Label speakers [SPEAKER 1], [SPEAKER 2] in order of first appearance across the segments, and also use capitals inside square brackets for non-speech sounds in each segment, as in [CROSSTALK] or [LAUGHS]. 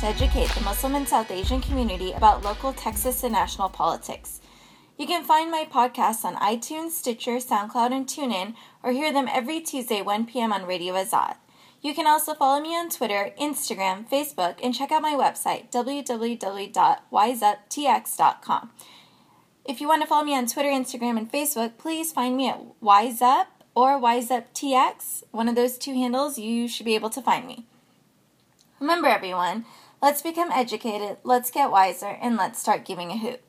[SPEAKER 1] to educate the Muslim and South Asian community about local Texas and national politics. You can find my podcasts on iTunes, Stitcher, SoundCloud, and TuneIn, or hear them every Tuesday, 1 p.m. on Radio Azad. You can also follow me on Twitter, Instagram, Facebook, and check out my website, www.wiseuptx.com. If you want to follow me on Twitter, Instagram, and Facebook, please find me at WiseUp or WiseUpTX. One of those two handles, you should be able to find me. Remember, everyone, let's become educated, let's get wiser, and let's start giving a hoot.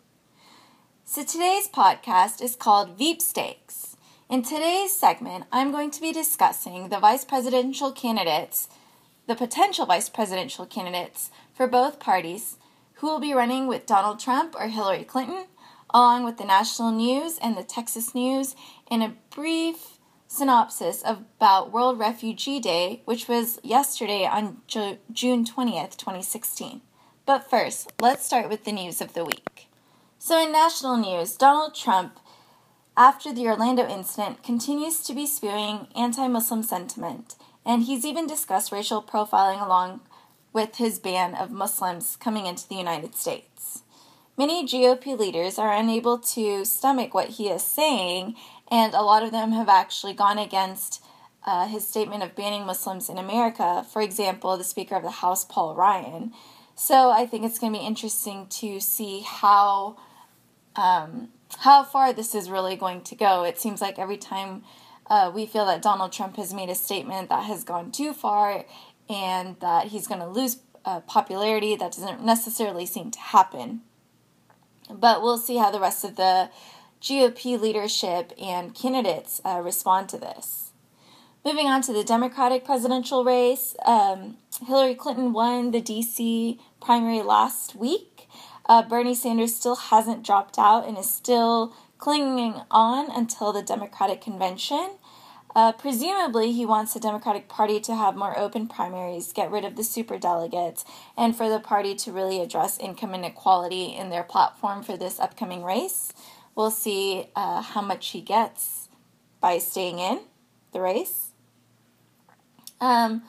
[SPEAKER 1] So today's podcast is called Veep Stakes. In today's segment, I'm going to be discussing the vice presidential candidates, the potential vice presidential candidates for both parties who will be running with Donald Trump or Hillary Clinton, along with the national news and the Texas news, and a brief synopsis about World Refugee Day, which was yesterday on June 20th, 2016. But first, let's start with the news of the week. So, in national news, Donald Trump after the Orlando incident, continues to be spewing anti Muslim sentiment, and he's even discussed racial profiling along with his ban of Muslims coming into the United States. Many GOP leaders are unable to stomach what he is saying, and a lot of them have actually gone against uh, his statement of banning Muslims in America. For example, the Speaker of the House, Paul Ryan. So I think it's going to be interesting to see how um, how far this is really going to go. It seems like every time uh, we feel that Donald Trump has made a statement that has gone too far and that he's going to lose uh, popularity, that doesn't necessarily seem to happen. But we'll see how the rest of the GOP leadership and candidates uh, respond to this. Moving on to the Democratic presidential race, um, Hillary Clinton won the DC primary last week. Uh, Bernie Sanders still hasn't dropped out and is still clinging on until the Democratic convention. Uh, presumably, he wants the Democratic Party to have more open primaries, get rid of the super delegates, and for the party to really address income inequality in their platform for this upcoming race. We'll see uh, how much he gets by staying in the race. Um,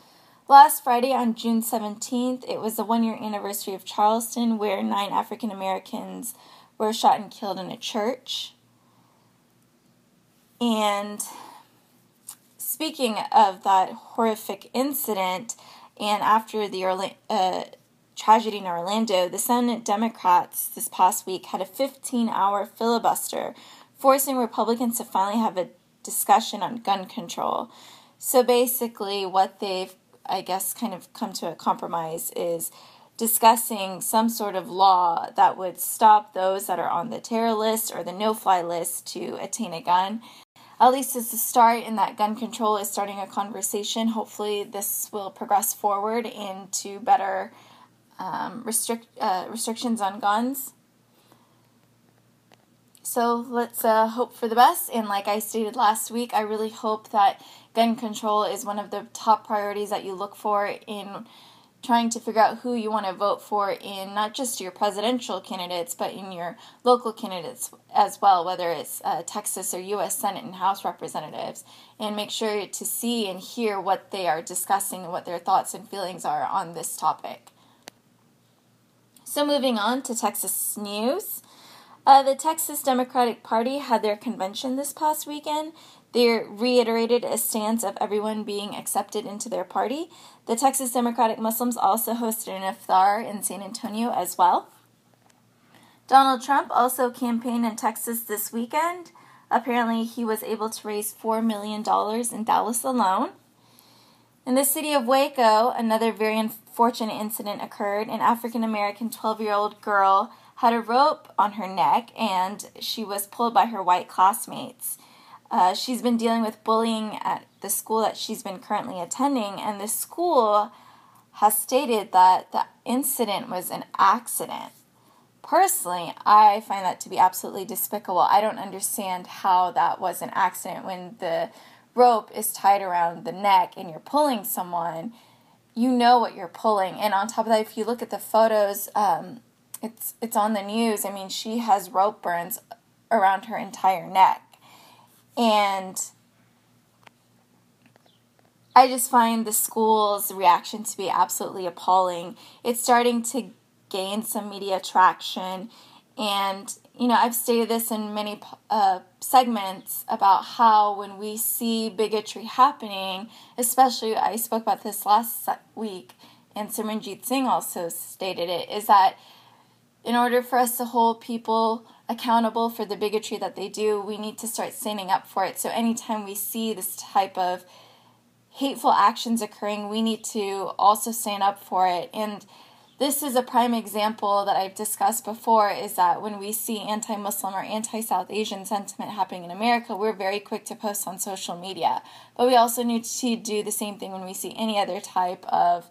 [SPEAKER 1] Last Friday, on June 17th, it was the one year anniversary of Charleston, where nine African Americans were shot and killed in a church. And speaking of that horrific incident, and after the uh, tragedy in Orlando, the Senate Democrats this past week had a 15 hour filibuster, forcing Republicans to finally have a discussion on gun control. So basically, what they've I guess, kind of come to a compromise is discussing some sort of law that would stop those that are on the terror list or the no fly list to attain a gun. At least it's a start in that gun control is starting a conversation. Hopefully, this will progress forward into better um, restrict uh, restrictions on guns. So let's uh, hope for the best. And like I stated last week, I really hope that gun control is one of the top priorities that you look for in trying to figure out who you want to vote for in not just your presidential candidates, but in your local candidates as well, whether it's uh, Texas or U.S. Senate and House representatives, and make sure to see and hear what they are discussing and what their thoughts and feelings are on this topic. So, moving on to Texas news. Uh, the Texas Democratic Party had their convention this past weekend. They reiterated a stance of everyone being accepted into their party. The Texas Democratic Muslims also hosted an iftar in San Antonio as well. Donald Trump also campaigned in Texas this weekend. Apparently, he was able to raise $4 million in Dallas alone. In the city of Waco, another very unfortunate incident occurred. An African American 12 year old girl had a rope on her neck and she was pulled by her white classmates. Uh, she's been dealing with bullying at the school that she's been currently attending, and the school has stated that the incident was an accident. Personally, I find that to be absolutely despicable. I don't understand how that was an accident when the rope is tied around the neck and you're pulling someone. You know what you're pulling, and on top of that, if you look at the photos, um, it's it's on the news. I mean, she has rope burns around her entire neck And I just find the school's reaction to be absolutely appalling. It's starting to gain some media traction. And, you know, I've stated this in many uh, segments about how when we see bigotry happening, especially I spoke about this last week, and Simranjeet Singh also stated it, is that in order for us to hold people accountable for the bigotry that they do, we need to start standing up for it. So anytime we see this type of hateful actions occurring, we need to also stand up for it. And this is a prime example that I've discussed before is that when we see anti Muslim or anti South Asian sentiment happening in America, we're very quick to post on social media. But we also need to do the same thing when we see any other type of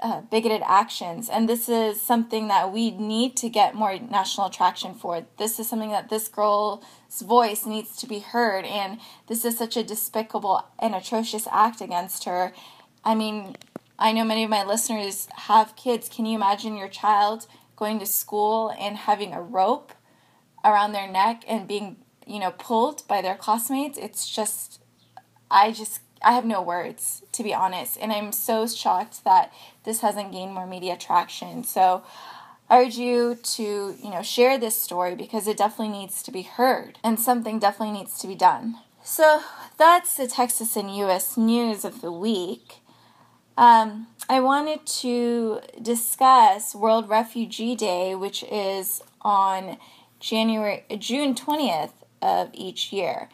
[SPEAKER 1] uh, bigoted actions. And this is something that we need to get more national traction for. This is something that this girl's voice needs to be heard. And this is such a despicable and atrocious act against her. I mean, I know many of my listeners have kids. Can you imagine your child going to school and having a rope around their neck and being, you know, pulled by their classmates? It's just, I just I have no words, to be honest. And I'm so shocked that this hasn't gained more media traction. So I urge you to, you know, share this story because it definitely needs to be heard and something definitely needs to be done. So that's the Texas and U.S. news of the week. Um, I wanted to discuss World Refugee Day, which is on January June 20th of each year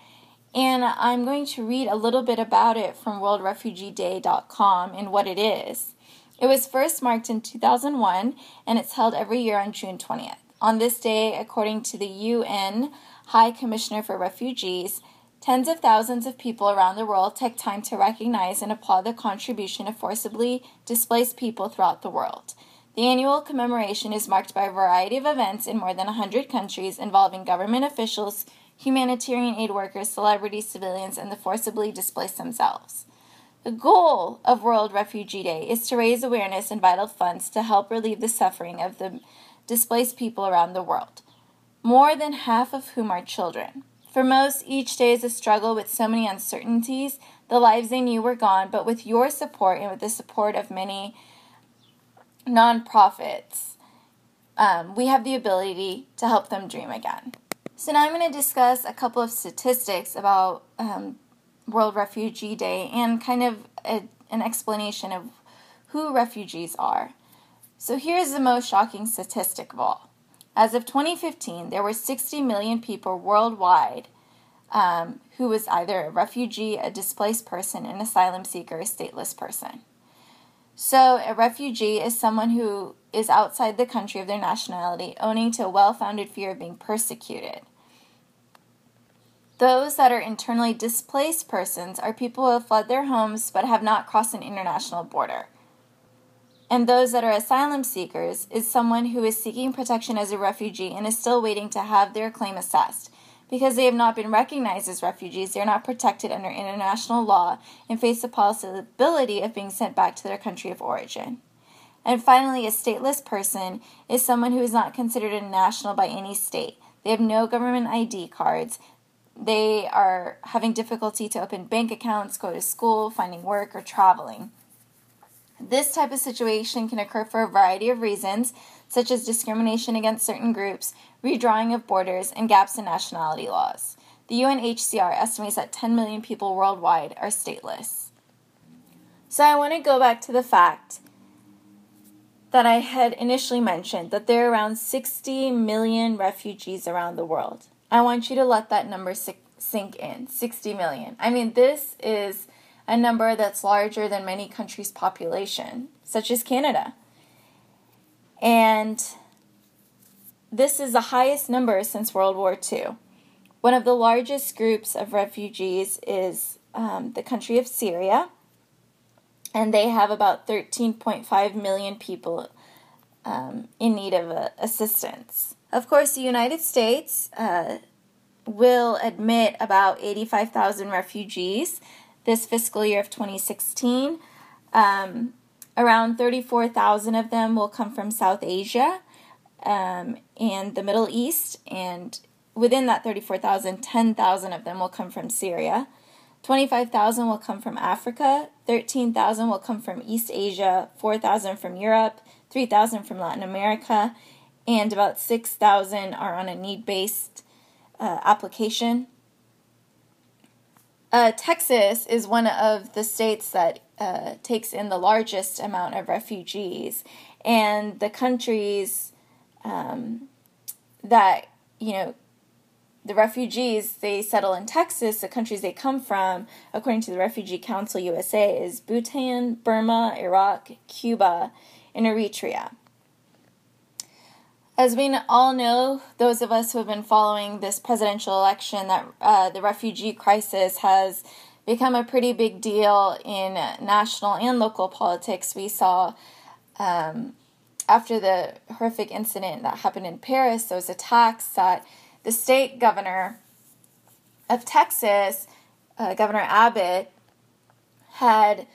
[SPEAKER 1] and I'm going to read a little bit about it from worldrefugeeday.com and what it is. It was first marked in 2001 and it's held every year on June 20th. On this day, according to the UN High Commissioner for Refugees, tens of thousands of people around the world take time to recognize and applaud the contribution of forcibly displaced people throughout the world. The annual commemoration is marked by a variety of events in more than 100 countries involving government officials, humanitarian aid workers, celebrities, civilians, and the forcibly displaced themselves. The goal of World Refugee Day is to raise awareness and vital funds to help relieve the suffering of the displaced people around the world, more than half of whom are children. For most, each day is a struggle with so many uncertainties. The lives they knew were gone, but with your support and with the support of many nonprofits, um, we have the ability to help them dream again. So now I'm going to discuss a couple of statistics about um, World Refugee Day and kind of a, an explanation of who refugees are. So here's the most shocking statistic of all. As of 2015, there were 60 million people worldwide um, who was either a refugee, a displaced person, an asylum seeker, a stateless person. So, a refugee is someone who is outside the country of their nationality, owing to a well founded fear of being persecuted. Those that are internally displaced persons are people who have fled their homes but have not crossed an international border. And those that are asylum seekers is someone who is seeking protection as a refugee and is still waiting to have their claim assessed. Because they have not been recognized as refugees, they are not protected under international law and face the possibility of being sent back to their country of origin. And finally, a stateless person is someone who is not considered a national by any state. They have no government ID cards. They are having difficulty to open bank accounts, go to school, finding work, or traveling. This type of situation can occur for a variety of reasons, such as discrimination against certain groups, redrawing of borders, and gaps in nationality laws. The UNHCR estimates that 10 million people worldwide are stateless. So I want to go back to the fact that I had initially mentioned that there are around 60 million refugees around the world. I want you to let that number sink in 60 million. I mean, this is a number that's larger than many countries' population, such as Canada. And this is the highest number since World War II. One of the largest groups of refugees is um, the country of Syria, and they have about 13.5 million people um, in need of uh, assistance. Of course, the United States uh, will admit about 85,000 refugees this fiscal year of 2016. Um, around 34,000 of them will come from South Asia um, and the Middle East, and within that 34,000, 10,000 of them will come from Syria. 25,000 will come from Africa, 13,000 will come from East Asia, 4,000 from Europe, 3,000 from Latin America, and about 6,000 are on a need based uh, application. Uh, Texas is one of the states that uh, takes in the largest amount of refugees, and the countries um, that you know the refugees they settle in Texas, the countries they come from, according to the Refugee Council USA, is Bhutan, Burma, Iraq, Cuba, and Eritrea. As we all know, those of us who have been following this presidential election, that uh, the refugee crisis has become a pretty big deal in national and local politics. We saw um, after the horrific incident that happened in Paris, those attacks that the state governor of Texas, uh, Governor Abbott, had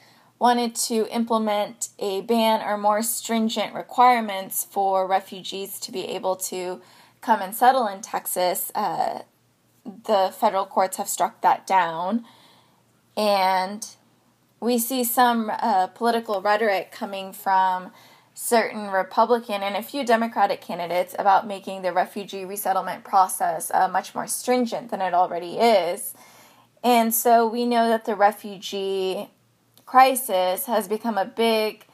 [SPEAKER 1] wanted to implement a ban or more stringent requirements for refugees to be able to come and settle in Texas. Uh, the federal courts have struck that down. And we see some uh, political rhetoric coming from certain Republican and a few Democratic candidates about making the refugee resettlement process uh, much more stringent than it already is. And so we know that the refugee crisis has become a big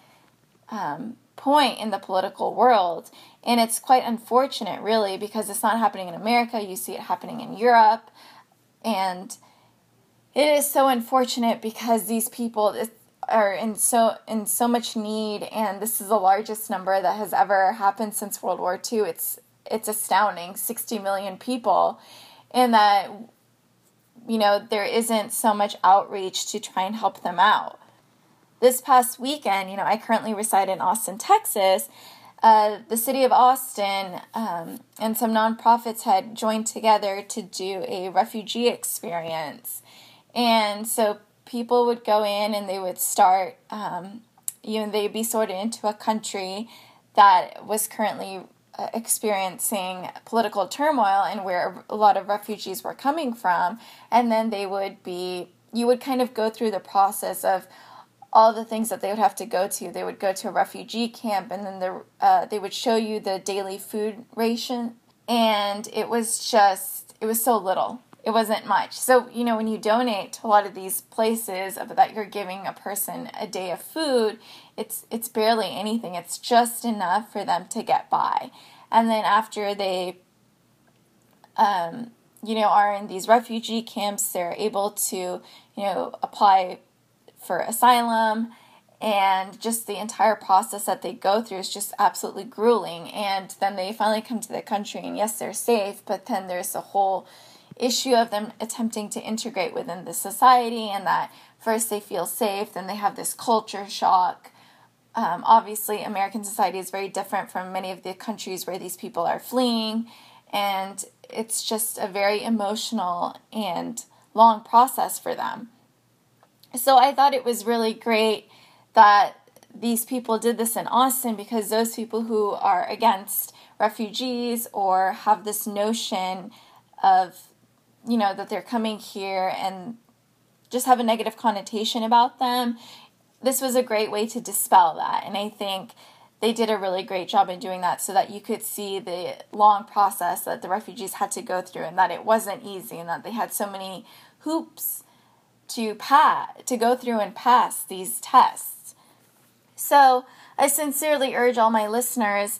[SPEAKER 1] um, point in the political world. And it's quite unfortunate, really, because it's not happening in America. You see it happening in Europe. And it is so unfortunate because these people, are in so in so much need and this is the largest number that has ever happened since World War II. It's it's astounding, 60 million people and that you know there isn't so much outreach to try and help them out. This past weekend, you know, I currently reside in Austin, Texas. Uh, the city of Austin um, and some nonprofits had joined together to do a refugee experience. And so people would go in and they would start, um, you know, they'd be sorted into a country that was currently uh, experiencing political turmoil and where a lot of refugees were coming from. And then they would be, you would kind of go through the process of all the things that they would have to go to. They would go to a refugee camp and then the, uh, they would show you the daily food ration. And it was just, it was so little it wasn't much. So, you know, when you donate to a lot of these places that you're giving a person a day of food, it's it's barely anything. It's just enough for them to get by. And then after they um, you know, are in these refugee camps, they're able to, you know, apply for asylum and just the entire process that they go through is just absolutely grueling and then they finally come to the country and yes they're safe but then there's the whole issue of them attempting to integrate within the society and that first they feel safe, then they have this culture shock. Um, obviously, American society is very different from many of the countries where these people are fleeing, and it's just a very emotional and long process for them. So I thought it was really great that these people did this in Austin because those people who are against refugees or have this notion of you know, that they're coming here and just have a negative connotation about them. This was a great way to dispel that. And I think they did a really great job in doing that so that you could see the long process that the refugees had to go through and that it wasn't easy and that they had so many hoops to pass to go through and pass these tests. So, I sincerely urge all my listeners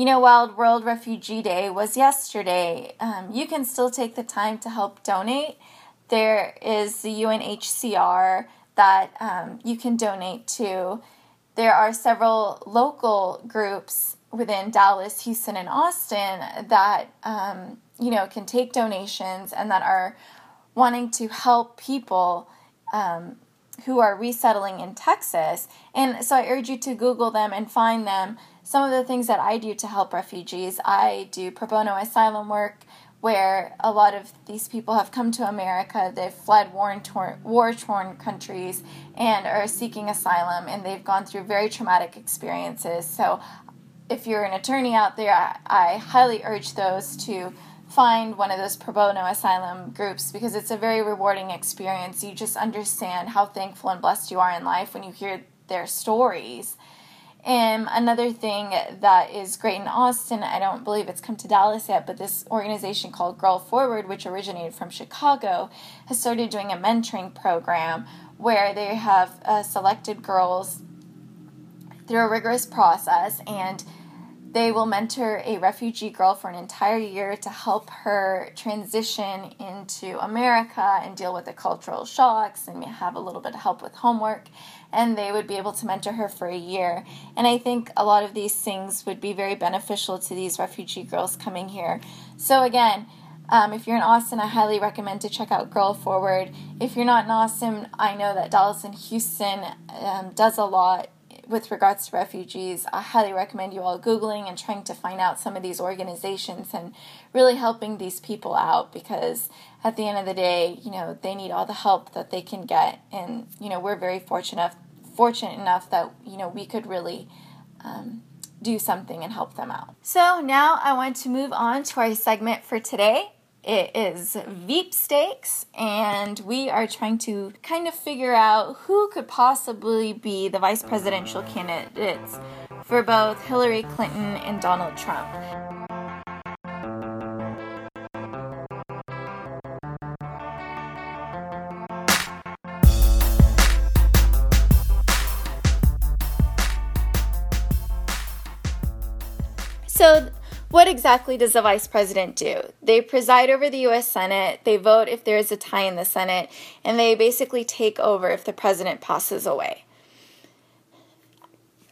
[SPEAKER 1] you know, while World Refugee Day was yesterday, um, you can still take the time to help donate. There is the UNHCR that um, you can donate to. There are several local groups within Dallas, Houston, and Austin that um, you know can take donations and that are wanting to help people um, who are resettling in Texas. And so I urge you to Google them and find them some of the things that I do to help refugees, I do pro bono asylum work where a lot of these people have come to America, they've fled war-torn, war-torn countries and are seeking asylum, and they've gone through very traumatic experiences. So, if you're an attorney out there, I, I highly urge those to find one of those pro bono asylum groups because it's a very rewarding experience. You just understand how thankful and blessed you are in life when you hear their stories. And another thing that is great in Austin, I don't believe it's come to Dallas yet, but this organization called Girl Forward, which originated from Chicago, has started doing a mentoring program where they have uh, selected girls through a rigorous process and they will mentor a refugee girl for an entire year to help her transition into America and deal with the cultural shocks and have a little bit of help with homework. And they would be able to mentor her for a year. And I think a lot of these things would be very beneficial to these refugee girls coming here. So, again, um, if you're in Austin, I highly recommend to check out Girl Forward. If you're not in Austin, I know that Dallas and Houston um, does a lot with regards to refugees, I highly recommend you all Googling and trying to find out some of these organizations and really helping these people out because at the end of the day, you know, they need all the help that they can get. And, you know, we're very fortunate, fortunate enough that, you know, we could really um, do something and help them out. So now I want to move on to our segment for today. It is Veep Stakes, and we are trying to kind of figure out who could possibly be the vice presidential mm. candidates for both Hillary Clinton and Donald Trump. What exactly does the vice president do? They preside over the U.S. Senate, they vote if there is a tie in the Senate, and they basically take over if the president passes away.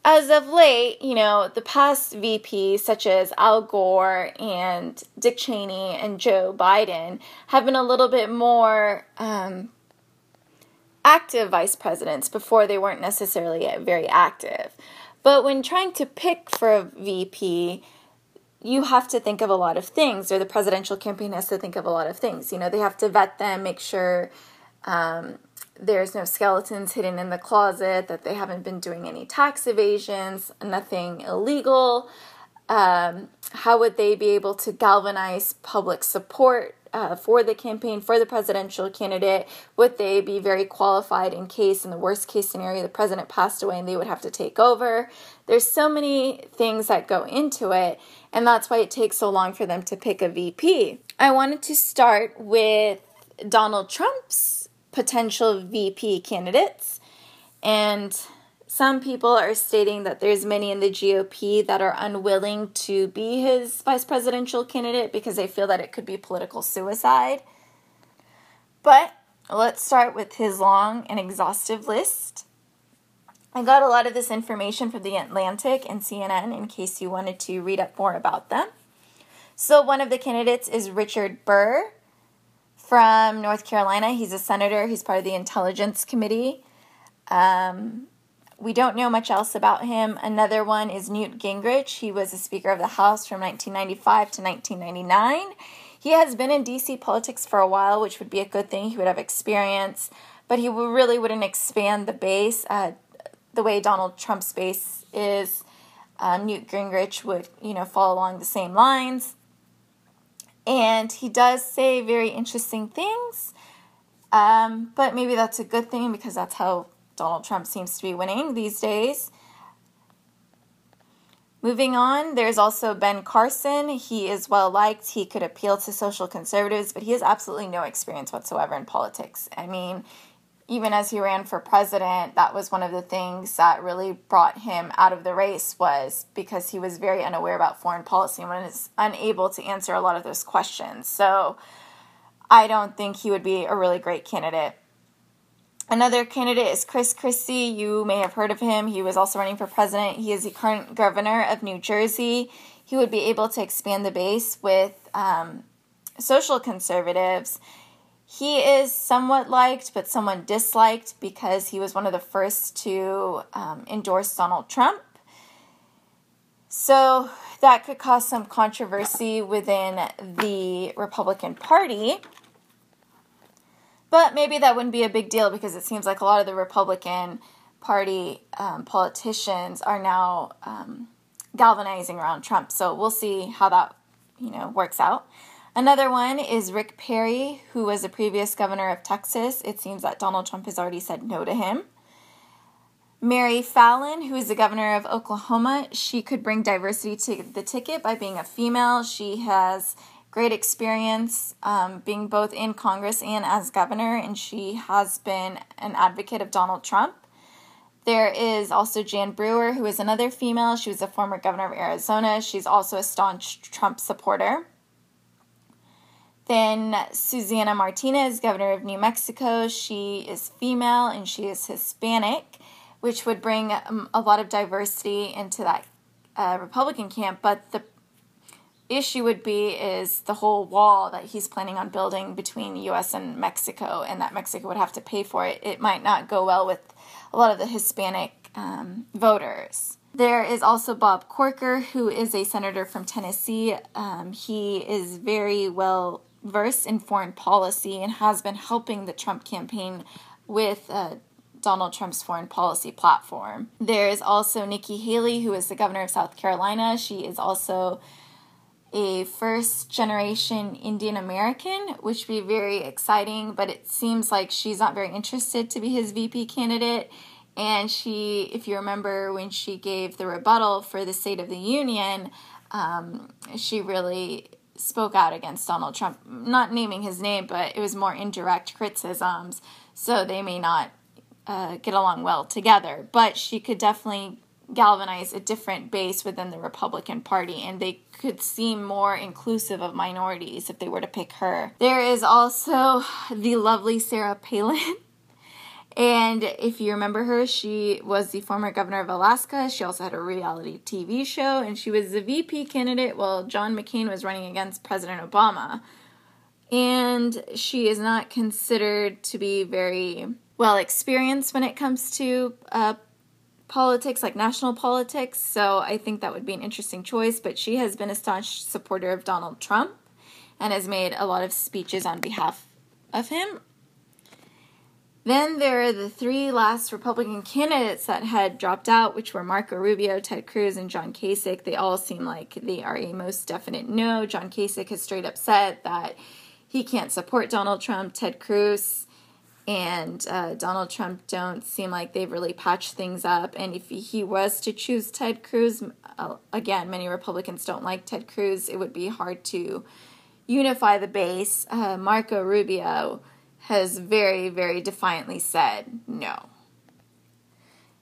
[SPEAKER 1] As of late, you know, the past VPs, such as Al Gore and Dick Cheney and Joe Biden, have been a little bit more um, active vice presidents. Before, they weren't necessarily very active. But when trying to pick for a VP, you have to think of a lot of things, or the presidential campaign has to think of a lot of things. You know, they have to vet them, make sure um, there's no skeletons hidden in the closet, that they haven't been doing any tax evasions, nothing illegal. Um, how would they be able to galvanize public support uh, for the campaign for the presidential candidate? Would they be very qualified in case, in the worst case scenario, the president passed away and they would have to take over? There's so many things that go into it, and that's why it takes so long for them to pick a VP. I wanted to start with Donald Trump's potential VP candidates, and some people are stating that there's many in the GOP that are unwilling to be his vice presidential candidate because they feel that it could be political suicide. But let's start with his long and exhaustive list. I got a lot of this information from The Atlantic and CNN in case you wanted to read up more about them. So, one of the candidates is Richard Burr from North Carolina. He's a senator, he's part of the Intelligence Committee. Um, we don't know much else about him. Another one is Newt Gingrich. He was a Speaker of the House from 1995 to 1999. He has been in DC politics for a while, which would be a good thing. He would have experience, but he really wouldn't expand the base. Uh, the way Donald Trump's base is, um, Newt Gingrich would, you know, fall along the same lines. And he does say very interesting things, um, but maybe that's a good thing because that's how Donald Trump seems to be winning these days. Moving on, there's also Ben Carson. He is well liked. He could appeal to social conservatives, but he has absolutely no experience whatsoever in politics. I mean, even as he ran for president, that was one of the things that really brought him out of the race was because he was very unaware about foreign policy and was unable to answer a lot of those questions. So I don't think he would be a really great candidate. Another candidate is Chris Christie. You may have heard of him. He was also running for president. He is the current governor of New Jersey. He would be able to expand the base with um, social conservatives he is somewhat liked, but somewhat disliked because he was one of the first to um, endorse Donald Trump. So that could cause some controversy within the Republican Party. But maybe that wouldn't be a big deal because it seems like a lot of the Republican Party um, politicians are now um, galvanizing around Trump. So we'll see how that you know works out. Another one is Rick Perry, who was a previous governor of Texas. It seems that Donald Trump has already said no to him. Mary Fallin, who is the governor of Oklahoma, she could bring diversity to the ticket by being a female. She has great experience um, being both in Congress and as governor, and she has been an advocate of Donald Trump. There is also Jan Brewer, who is another female. She was a former governor of Arizona. She's also a staunch Trump supporter. Then Susana Martinez, governor of New Mexico. She is female and she is Hispanic, which would bring um, a lot of diversity into that uh, Republican camp. But the issue would be is the whole wall that he's planning on building between U.S. and Mexico, and that Mexico would have to pay for it. It might not go well with a lot of the Hispanic um, voters. There is also Bob Corker, who is a senator from Tennessee. Um, he is very well versed in foreign policy and has been helping the Trump campaign with uh, Donald Trump's foreign policy platform. There is also Nikki Haley, who is the governor of South Carolina. She is also a first generation Indian American, which would be very exciting, but it seems like she's not very interested to be his VP candidate. And she, if you remember when she gave the rebuttal for the State of the Union, um, she really spoke out against Donald Trump, not naming his name, but it was more indirect criticisms. So they may not uh, get along well together. But she could definitely galvanize a different base within the Republican Party, and they could seem more inclusive of minorities if they were to pick her. There is also the lovely Sarah Palin. [LAUGHS] And if you remember her, she was the former governor of Alaska. She also had a reality TV show, and she was the VP candidate while John McCain was running against President Obama. And she is not considered to be very well experienced when it comes to uh, politics, like national politics. So I think that would be an interesting choice. But she has been a staunch supporter of Donald Trump and has made a lot of speeches on behalf of him. Then there are the three last Republican candidates that had dropped out, which were Marco Rubio, Ted Cruz, and John Kasich. They all seem like they are a most definite no. John Kasich has straight up said that he can't support Donald Trump. Ted Cruz and uh, Donald Trump don't seem like they've really patched things up. And if he was to choose Ted Cruz, uh, again, many Republicans don't like Ted Cruz. It would be hard to unify the base. Uh, Marco Rubio has very, very defiantly said no.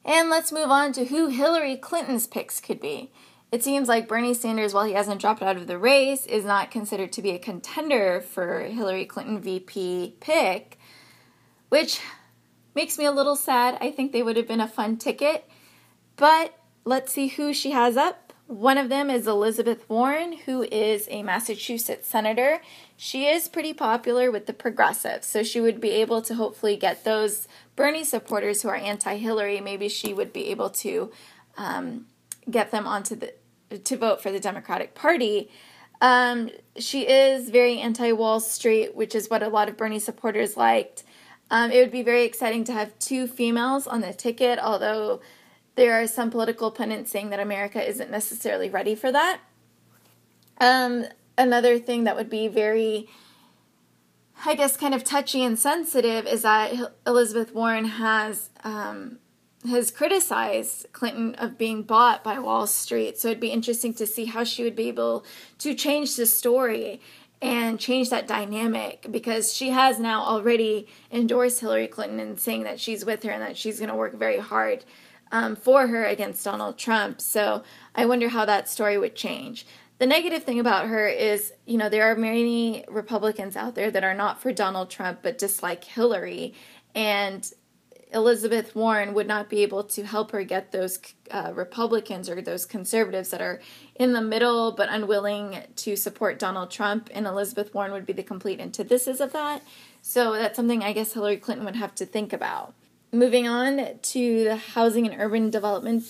[SPEAKER 1] And let's move on to who Hillary Clinton's picks could be. It seems like Bernie Sanders, while he hasn't dropped out of the race, is not considered to be a contender for Hillary Clinton VP pick which makes me a little sad. I think they would have been a fun ticket. But let's see who she has up. One of them is Elizabeth Warren, who is a Massachusetts senator. She is pretty popular with the progressives, so she would be able to hopefully get those Bernie supporters who are anti Hillary. Maybe she would be able to um, get them onto the to vote for the Democratic Party. Um, she is very anti Wall Street, which is what a lot of Bernie supporters liked. Um, it would be very exciting to have two females on the ticket, although there are some political pundits saying that America isn't necessarily ready for that. Um, another thing that would be very, I guess, kind of touchy and sensitive is that Elizabeth Warren has um, has criticized Clinton of being bought by Wall Street. So it'd be interesting to see how she would be able to change the story and change that dynamic because she has now already endorsed Hillary Clinton and saying that she's with her and that she's going to work very hard um, for her against Donald Trump. So I wonder how that story would change. The negative thing about her is, you know, there are many Republicans out there that are not for Donald Trump but dislike Hillary. And Elizabeth Warren would not be able to help her get those uh, Republicans or those conservatives that are in the middle but unwilling to support Donald Trump, and Elizabeth Warren would be the complete antithesis of that. So that's something I guess Hillary Clinton would have to think about. Moving on to the Housing and Urban Development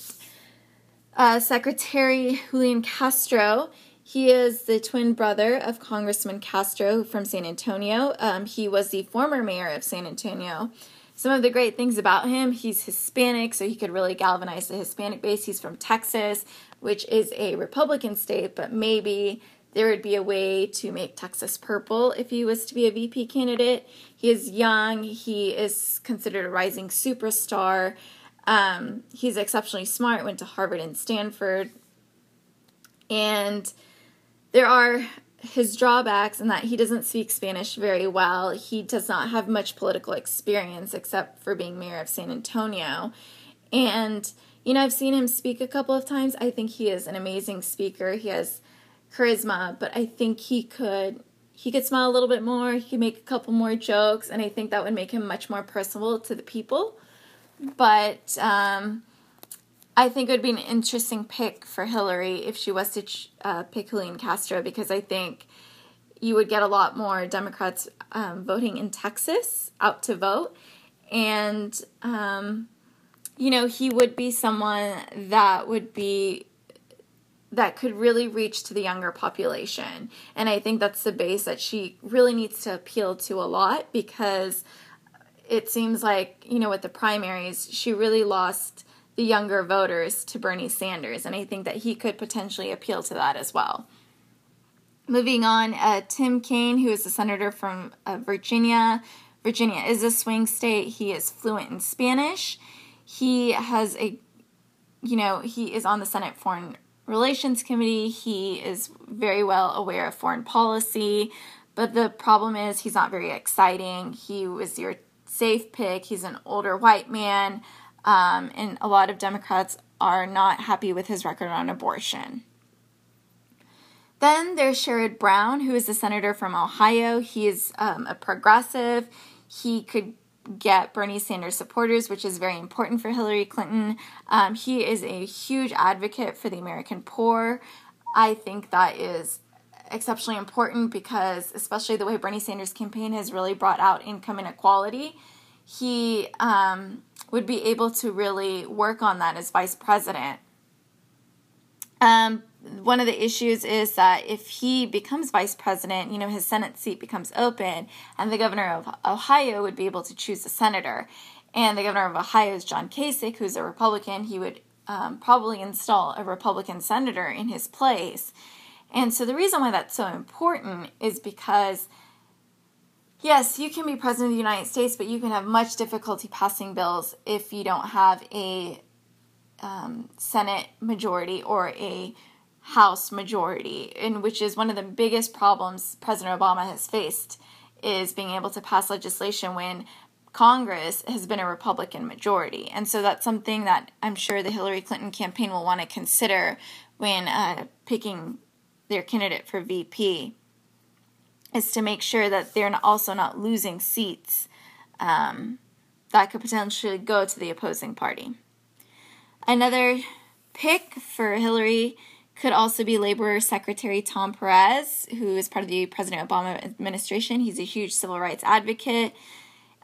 [SPEAKER 1] uh, Secretary Julian Castro. He is the twin brother of Congressman Castro from San Antonio. Um, he was the former mayor of San Antonio. Some of the great things about him, he's Hispanic, so he could really galvanize the Hispanic base. He's from Texas, which is a Republican state, but maybe there would be a way to make Texas purple if he was to be a VP candidate. He is young, he is considered a rising superstar. Um, he's exceptionally smart, went to Harvard and Stanford. And there are his drawbacks in that he doesn't speak Spanish very well. He does not have much political experience except for being mayor of San Antonio. And, you know, I've seen him speak a couple of times. I think he is an amazing speaker. He has charisma, but I think he could he could smile a little bit more, he could make a couple more jokes, and I think that would make him much more personable to the people. But um, I think it would be an interesting pick for Hillary if she was to uh, pick Julian Castro because I think you would get a lot more Democrats um, voting in Texas out to vote. And, um, you know, he would be someone that would be that could really reach to the younger population. And I think that's the base that she really needs to appeal to a lot because it seems like, you know, with the primaries, she really lost the younger voters to Bernie Sanders. And I think that he could potentially appeal to that as well. Moving on, uh, Tim Kaine, who is a senator from uh, Virginia. Virginia is a swing state. He is fluent in Spanish. He has a, you know, he is on the Senate Foreign Relations Committee. He is very well aware of foreign policy, but the problem is he's not very exciting. He was your safe pick. He's an older white man, um, and a lot of Democrats are not happy with his record on abortion. Then there's Sherrod Brown, who is a senator from Ohio. He is um, a progressive. He could get Bernie Sanders supporters, which is very important for Hillary Clinton. Um, he is a huge advocate for the American poor. I think that is exceptionally important because, especially the way Bernie Sanders' campaign has really brought out income inequality, he um, would be able to really work on that as vice president. Um, one of the issues is that if he becomes vice president, you know, his Senate seat becomes open, and the governor of Ohio would be able to choose a senator. And the governor of Ohio is John Kasich, who's a Republican. He would um, probably install a Republican senator in his place. And so the reason why that's so important is because, yes, you can be president of the United States, but you can have much difficulty passing bills if you don't have a um, Senate majority or a House majority, and which is one of the biggest problems President Obama has faced, is being able to pass legislation when Congress has been a Republican majority. And so that's something that I'm sure the Hillary Clinton campaign will want to consider when uh, picking their candidate for VP, is to make sure that they're also not losing seats um, that could potentially go to the opposing party. Another pick for Hillary could also be Labor Secretary Tom Perez, who is part of the President Obama administration. He's a huge civil rights advocate.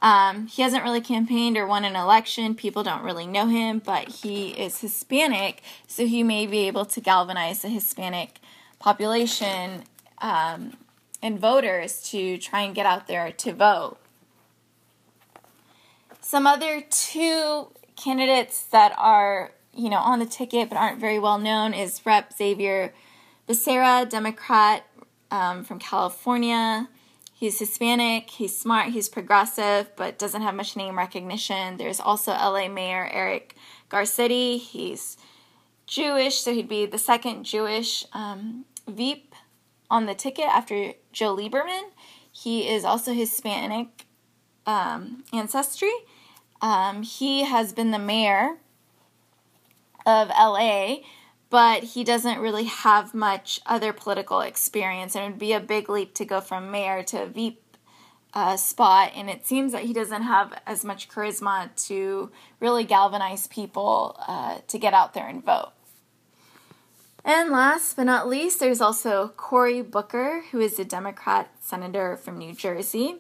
[SPEAKER 1] Um, he hasn't really campaigned or won an election. People don't really know him, but he is Hispanic, so he may be able to galvanize the Hispanic population um, and voters to try and get out there to vote. Some other two candidates that are you know, on the ticket but aren't very well known is Rep. Xavier Becerra, Democrat um, from California. He's Hispanic, he's smart, he's progressive, but doesn't have much name recognition. There's also LA Mayor Eric Garcetti. He's Jewish, so he'd be the second Jewish um, Veep on the ticket after Joe Lieberman. He is also Hispanic um, ancestry. Um, he has been the mayor of LA, but he doesn't really have much other political experience. And it would be a big leap to go from mayor to Veep uh, spot. And it seems that he doesn't have as much charisma to really galvanize people uh, to get out there and vote. And last but not least, there's also Cory Booker, who is a Democrat senator from New Jersey.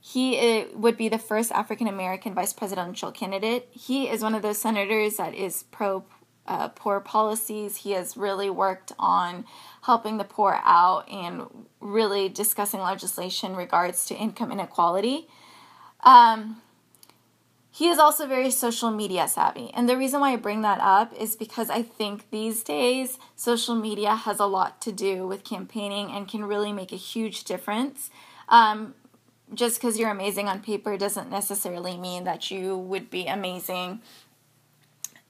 [SPEAKER 1] He would be the first African American vice presidential candidate. He is one of those senators that is pro uh, poor policies. He has really worked on helping the poor out and really discussing legislation regards to income inequality. Um, he is also very social media savvy. And the reason why I bring that up is because I think these days social media has a lot to do with campaigning and can really make a huge difference. Um, just because you're amazing on paper doesn't necessarily mean that you would be amazing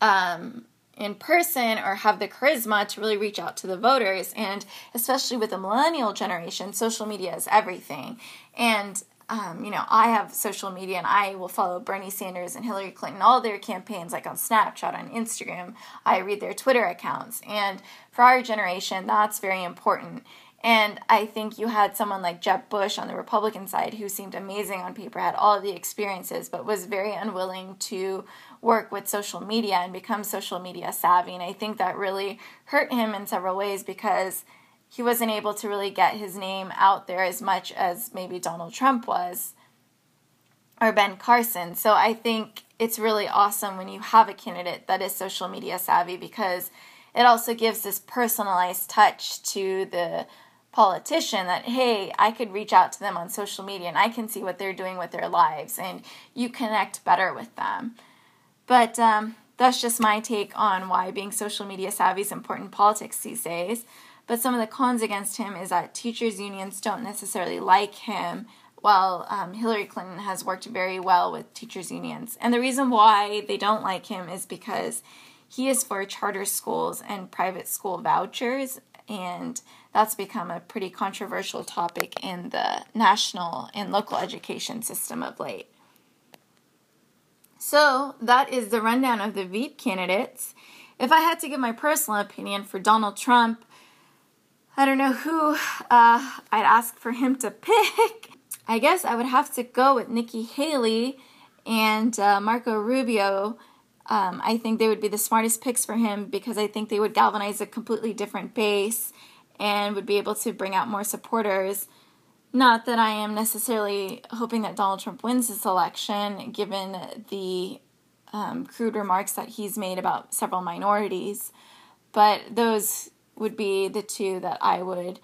[SPEAKER 1] um, in person or have the charisma to really reach out to the voters. And especially with the millennial generation, social media is everything. And um, you know, I have social media and I will follow Bernie Sanders and Hillary Clinton, all their campaigns, like on Snapchat, on Instagram. I read their Twitter accounts. And for our generation, that's very important. And I think you had someone like Jeb Bush on the Republican side who seemed amazing on paper, had all the experiences, but was very unwilling to work with social media and become social media savvy. And I think that really hurt him in several ways because he wasn't able to really get his name out there as much as maybe Donald Trump was or Ben Carson. So I think it's really awesome when you have a candidate that is social media savvy because it also gives this personalized touch to the politician that hey i could reach out to them on social media and i can see what they're doing with their lives and you connect better with them but um, that's just my take on why being social media savvy is important in politics these days but some of the cons against him is that teachers' unions don't necessarily like him, while um, Hillary Clinton has worked very well with teachers' unions. And the reason why they don't like him is because he is for charter schools and private school vouchers, and that's become a pretty controversial topic in the national and local education system of late. So, that is the rundown of the Veep candidates. If I had to give my personal opinion for Donald Trump, I don't know who uh, I'd ask for him to pick. I guess I would have to go with Nikki Haley and uh, Marco Rubio. Um, I think they would be the smartest picks for him because I think they would galvanize a completely different base and would be able to bring out more supporters. Not that I am necessarily hoping that Donald Trump wins this election, given the um, crude remarks that he's made about several minorities, but those would be the two that I would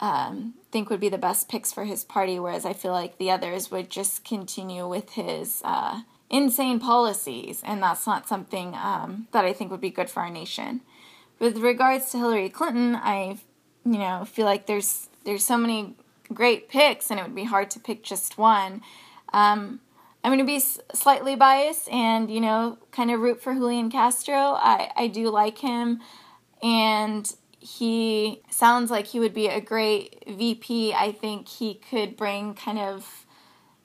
[SPEAKER 1] um, think would be the best picks for his party, whereas I feel like the others would just continue with his uh, insane policies, and that's not something um, that I think would be good for our nation. With regards to Hillary Clinton, I, you know, feel like there's there's so many great picks, and it would be hard to pick just one. Um, I'm going to be slightly biased and, you know, kind of root for Julian Castro. I, I do like him. And he sounds like he would be a great VP. I think he could bring kind of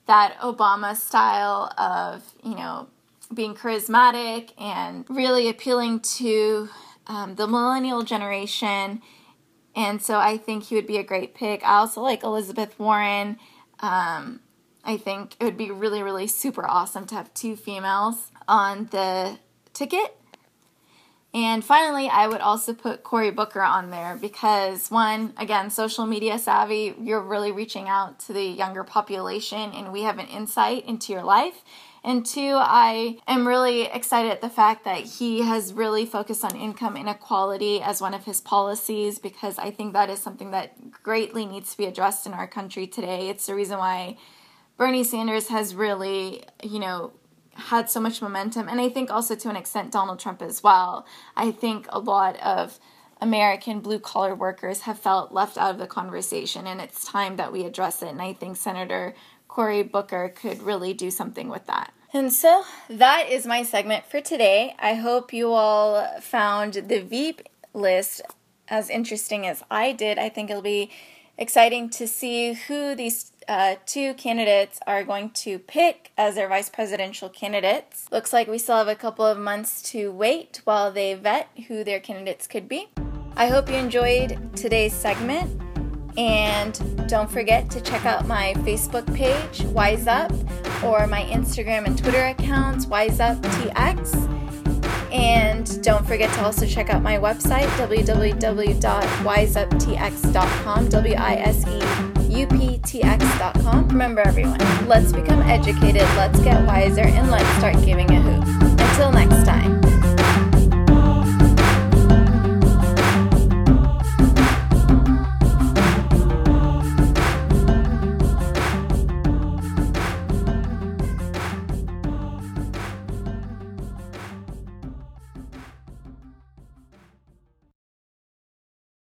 [SPEAKER 1] that Obama style of, you know, being charismatic and really appealing to um, the millennial generation. And so I think he would be a great pick. I also like Elizabeth Warren. Um, I think it would be really, really super awesome to have two females on the ticket. And finally, I would also put Cory Booker on there because, one, again, social media savvy, you're really reaching out to the younger population and we have an insight into your life. And two, I am really excited at the fact that he has really focused on income inequality as one of his policies because I think that is something that greatly needs to be addressed in our country today. It's the reason why Bernie Sanders has really, you know, had so much momentum, and I think also to an extent Donald Trump as well. I think a lot of American blue collar workers have felt left out of the conversation, and it's time that we address it. And I think Senator Cory Booker could really do something with that. And so that is my segment for today. I hope you all found the Veep list as interesting as I did. I think it'll be exciting to see who these uh, two candidates are going to pick as their vice presidential candidates. Looks like we still have a couple of months to wait while they vet who their candidates could be. I hope you enjoyed today's segment. And don't forget to check out my Facebook page, Wise Up, or my Instagram and Twitter accounts, WiseUpTX. And don't forget to also check out my website, www.wiseuptx.com, W I S E uptx.com. Remember, everyone, let's become educated, let's get wiser, and let's start giving a hoot.